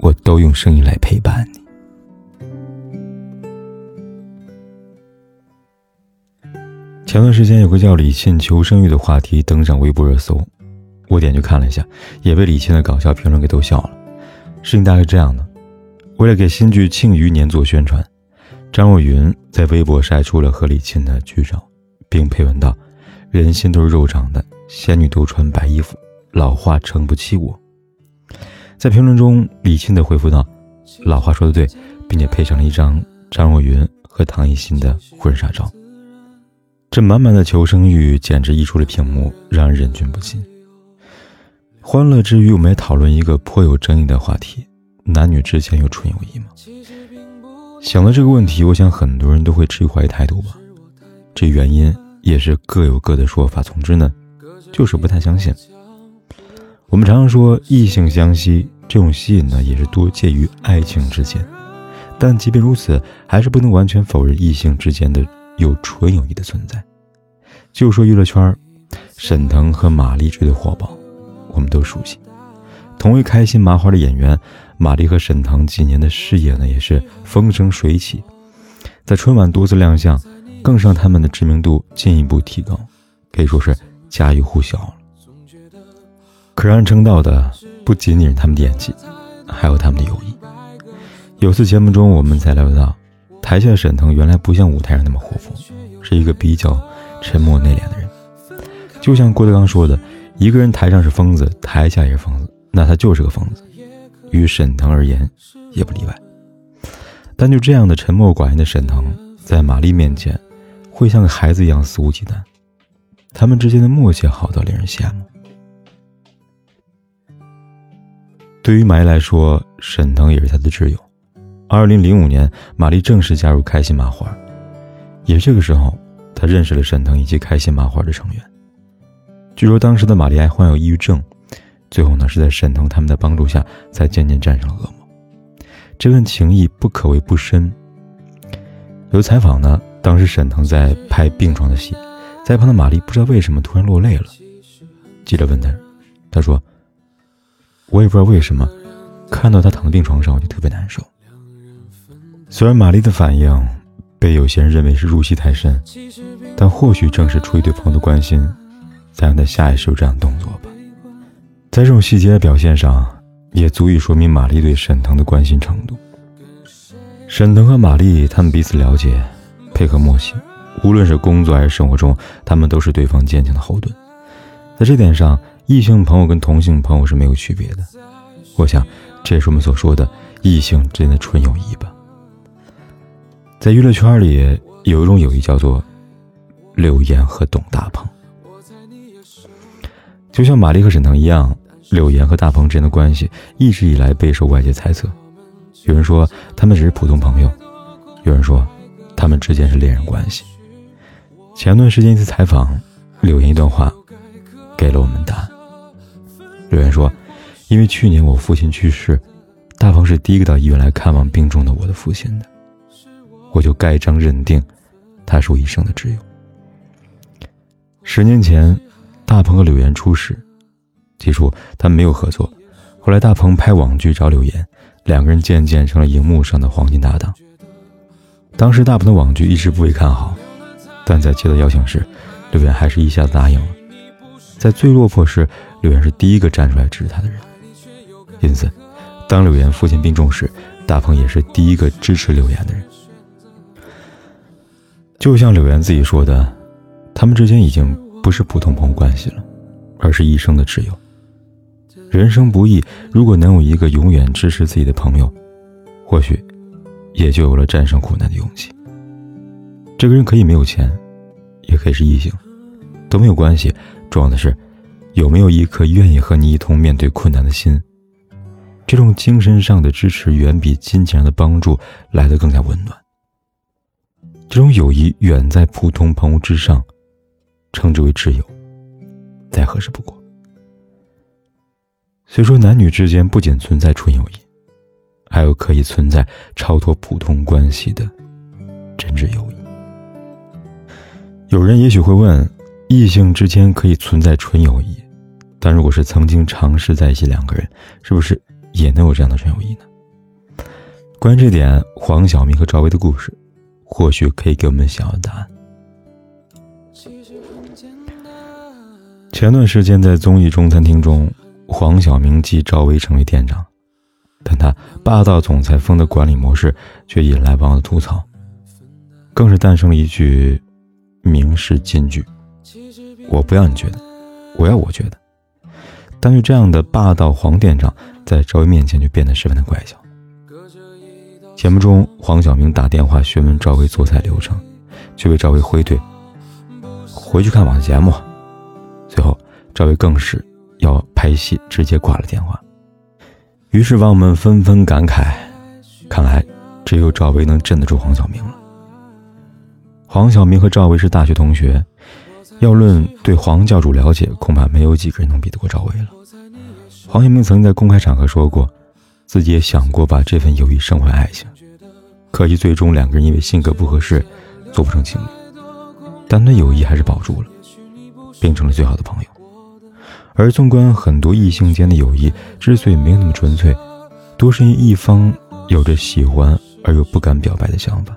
我都用声音来陪伴你。前段时间有个叫李沁求生欲的话题登上微博热搜，我点去看了一下，也被李沁的搞笑评论给逗笑了。事情大概是这样的：为了给新剧《庆余年》做宣传，张若昀在微博晒出了和李沁的剧照，并配文道：“人心都是肉长的，仙女都穿白衣服，老话撑不起我。”在评论中，李沁的回复道：“老话说的对，并且配上了一张张若昀和唐艺昕的婚纱照。这满满的求生欲简直溢出了屏幕，让人忍俊不禁。欢乐之余，我们也讨论一个颇有争议的话题：男女之间有纯友谊吗？想到这个问题，我想很多人都会持怀疑态度吧。这原因也是各有各的说法。总之呢，就是不太相信。我们常常说异性相吸，这种吸引呢，也是多介于爱情之间。但即便如此，还是不能完全否认异性之间的有纯友谊的存在。就说娱乐圈，沈腾和马丽追的火爆，我们都熟悉。同为开心麻花的演员，马丽和沈腾几年的事业呢，也是风生水起，在春晚多次亮相，更让他们的知名度进一步提高，可以说是家喻户晓。可让人称道的不仅仅是他们的演技，还有他们的友谊。有次节目中，我们才了解到，台下沈腾原来不像舞台上那么活泼，是一个比较沉默内敛的人。就像郭德纲说的：“一个人台上是疯子，台下也是疯子，那他就是个疯子。”与沈腾而言，也不例外。但就这样的沉默寡言的沈腾，在马丽面前，会像个孩子一样肆无忌惮。他们之间的默契好到令人羡慕。对于玛丽来说，沈腾也是她的挚友。二零零五年，玛丽正式加入开心麻花，也是这个时候，她认识了沈腾以及开心麻花的成员。据说当时的玛丽还患有抑郁症，最后呢是在沈腾他们的帮助下，才渐渐战胜了恶魔。这份情谊不可谓不深。有采访呢，当时沈腾在拍病床的戏，在旁的玛丽不知道为什么突然落泪了。记者问他，他说。我也不知道为什么，看到他躺在病床上，我就特别难受。虽然玛丽的反应被有些人认为是入戏太深，但或许正是出于对朋友的关心，才让他下意识有这样的动作吧。在这种细节的表现上，也足以说明玛丽对沈腾的关心程度。沈腾和玛丽他们彼此了解，配合默契，无论是工作还是生活中，他们都是对方坚强的后盾。在这点上。异性朋友跟同性朋友是没有区别的，我想这也是我们所说的异性之间的纯友谊吧。在娱乐圈里，有一种友谊叫做柳岩和董大鹏，就像马丽和沈腾一样，柳岩和大鹏之间的关系一直以来备受外界猜测。有人说他们只是普通朋友，有人说他们之间是恋人关系。前段时间一次采访，柳岩一段话给了我们答案。留言说：“因为去年我父亲去世，大鹏是第一个到医院来看望病重的我的父亲的，我就盖章认定，他是我一生的挚友。十年前，大鹏和柳岩初识，起初他们没有合作，后来大鹏拍网剧找柳岩，两个人渐渐成了荧幕上的黄金搭档。当时大鹏的网剧一直不被看好，但在接到邀请时，柳岩还是一下子答应了。”在最落魄时，柳岩是第一个站出来支持他的人。因此，当柳岩父亲病重时，大鹏也是第一个支持柳岩的人。就像柳岩自己说的，他们之间已经不是普通朋友关系了，而是一生的挚友。人生不易，如果能有一个永远支持自己的朋友，或许也就有了战胜苦难的勇气。这个人可以没有钱，也可以是异性，都没有关系。重要的是，有没有一颗愿意和你一同面对困难的心？这种精神上的支持远比金钱上的帮助来得更加温暖。这种友谊远在普通朋友之上，称之为挚友，再合适不过。虽说男女之间不仅存在纯友谊，还有可以存在超脱普通关系的真挚友谊。有人也许会问：异性之间可以存在纯友谊，但如果是曾经尝试在一起两个人，是不是也能有这样的纯友谊呢？关于这点，黄晓明和赵薇的故事，或许可以给我们想要的答案。前段时间在综艺中餐厅中。黄晓明继赵薇成为店长，但他霸道总裁风的管理模式却引来网友吐槽，更是诞生了一句名士金句：“我不要你觉得，我要我觉得。”但是这样的霸道黄店长在赵薇面前就变得十分的乖巧。节目中，黄晓明打电话询问赵薇做菜流程，却被赵薇回怼：“回去看网节目。”最后，赵薇更是。要拍戏，直接挂了电话。于是网友们纷纷感慨：看来只有赵薇能镇得住黄晓明了。黄晓明和赵薇是大学同学，要论对黄教主了解，恐怕没有几个人能比得过赵薇了。黄晓明曾经在公开场合说过，自己也想过把这份友谊升为爱情，可惜最终两个人因为性格不合适，做不成情侣。但那友谊还是保住了，变成了最好的朋友。而纵观很多异性间的友谊，之所以没有那么纯粹，多是因一方有着喜欢而又不敢表白的想法，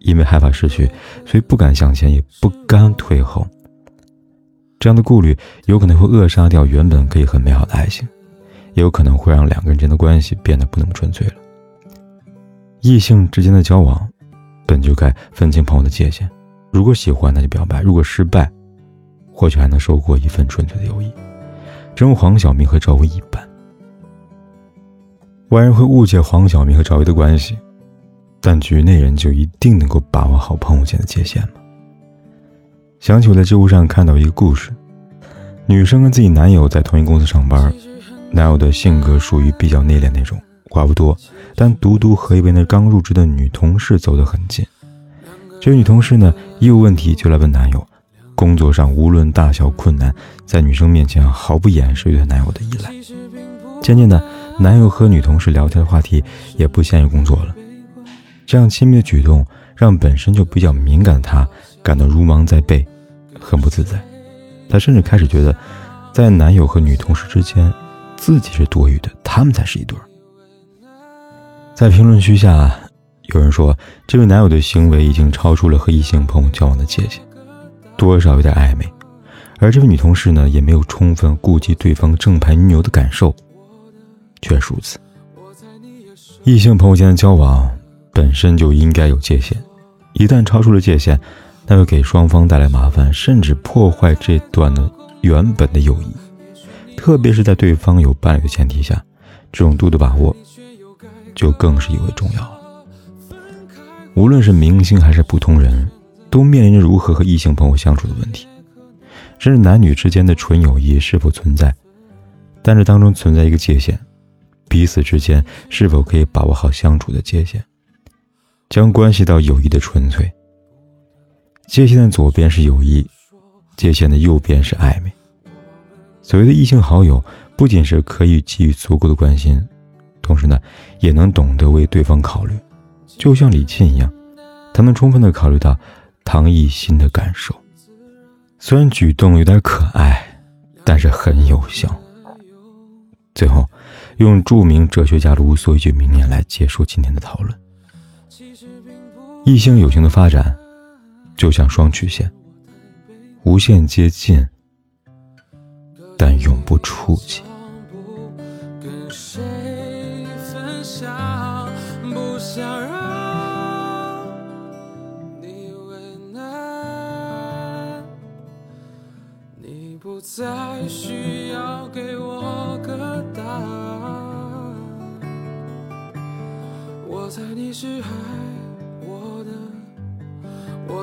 因为害怕失去，所以不敢向前，也不甘退后。这样的顾虑有可能会扼杀掉原本可以很美好的爱情，也有可能会让两个人之间的关系变得不那么纯粹了。异性之间的交往，本就该分清朋友的界限，如果喜欢那就表白，如果失败。或许还能收获一份纯粹的友谊，正如黄晓明和赵薇一般。外人会误解黄晓明和赵薇的关系，但局内人就一定能够把握好朋友间的界限吗？想起我在知乎上看到一个故事：女生跟自己男友在同一公司上班，男友的性格属于比较内敛那种，话不多，但独独和一位那刚入职的女同事走得很近。这位女同事呢，一有问题就来问男友。工作上无论大小困难，在女生面前毫不掩饰对男友的依赖。渐渐的，男友和女同事聊天的话题也不限于工作了。这样亲密的举动，让本身就比较敏感的他感到如芒在背，很不自在。他甚至开始觉得，在男友和女同事之间，自己是多余的，他们才是一对儿。在评论区下，有人说，这位男友的行为已经超出了和异性朋友交往的界限。多少有点暧昧，而这位女同事呢，也没有充分顾及对方正牌女友的感受，确实如此。异性朋友间的交往本身就应该有界限，一旦超出了界限，那会给双方带来麻烦，甚至破坏这段的原本的友谊。特别是在对方有伴侣的前提下，这种度的把握就更是尤为重要了。无论是明星还是普通人。都面临着如何和异性朋友相处的问题，甚至男女之间的纯友谊是否存在，但这当中存在一个界限，彼此之间是否可以把握好相处的界限，将关系到友谊的纯粹。界限的左边是友谊，界限的右边是暧昧。所谓的异性好友，不仅是可以给予足够的关心，同时呢，也能懂得为对方考虑，就像李沁一样，他能充分的考虑到。唐艺昕的感受，虽然举动有点可爱，但是很有效。最后，用著名哲学家卢梭一句名言来结束今天的讨论：异性友情的发展，就像双曲线，无限接近，但永不触及。跟谁分享？不想让你为难。你不再需要给我个答案。我猜你是爱，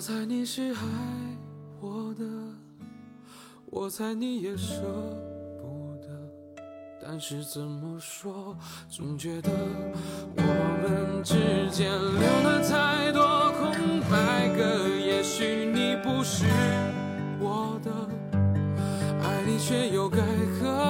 我猜你是爱我的，我猜你也舍不得。但是怎么说，总觉得我们之间留了太多空白格。也许你不是我的，爱你却又该割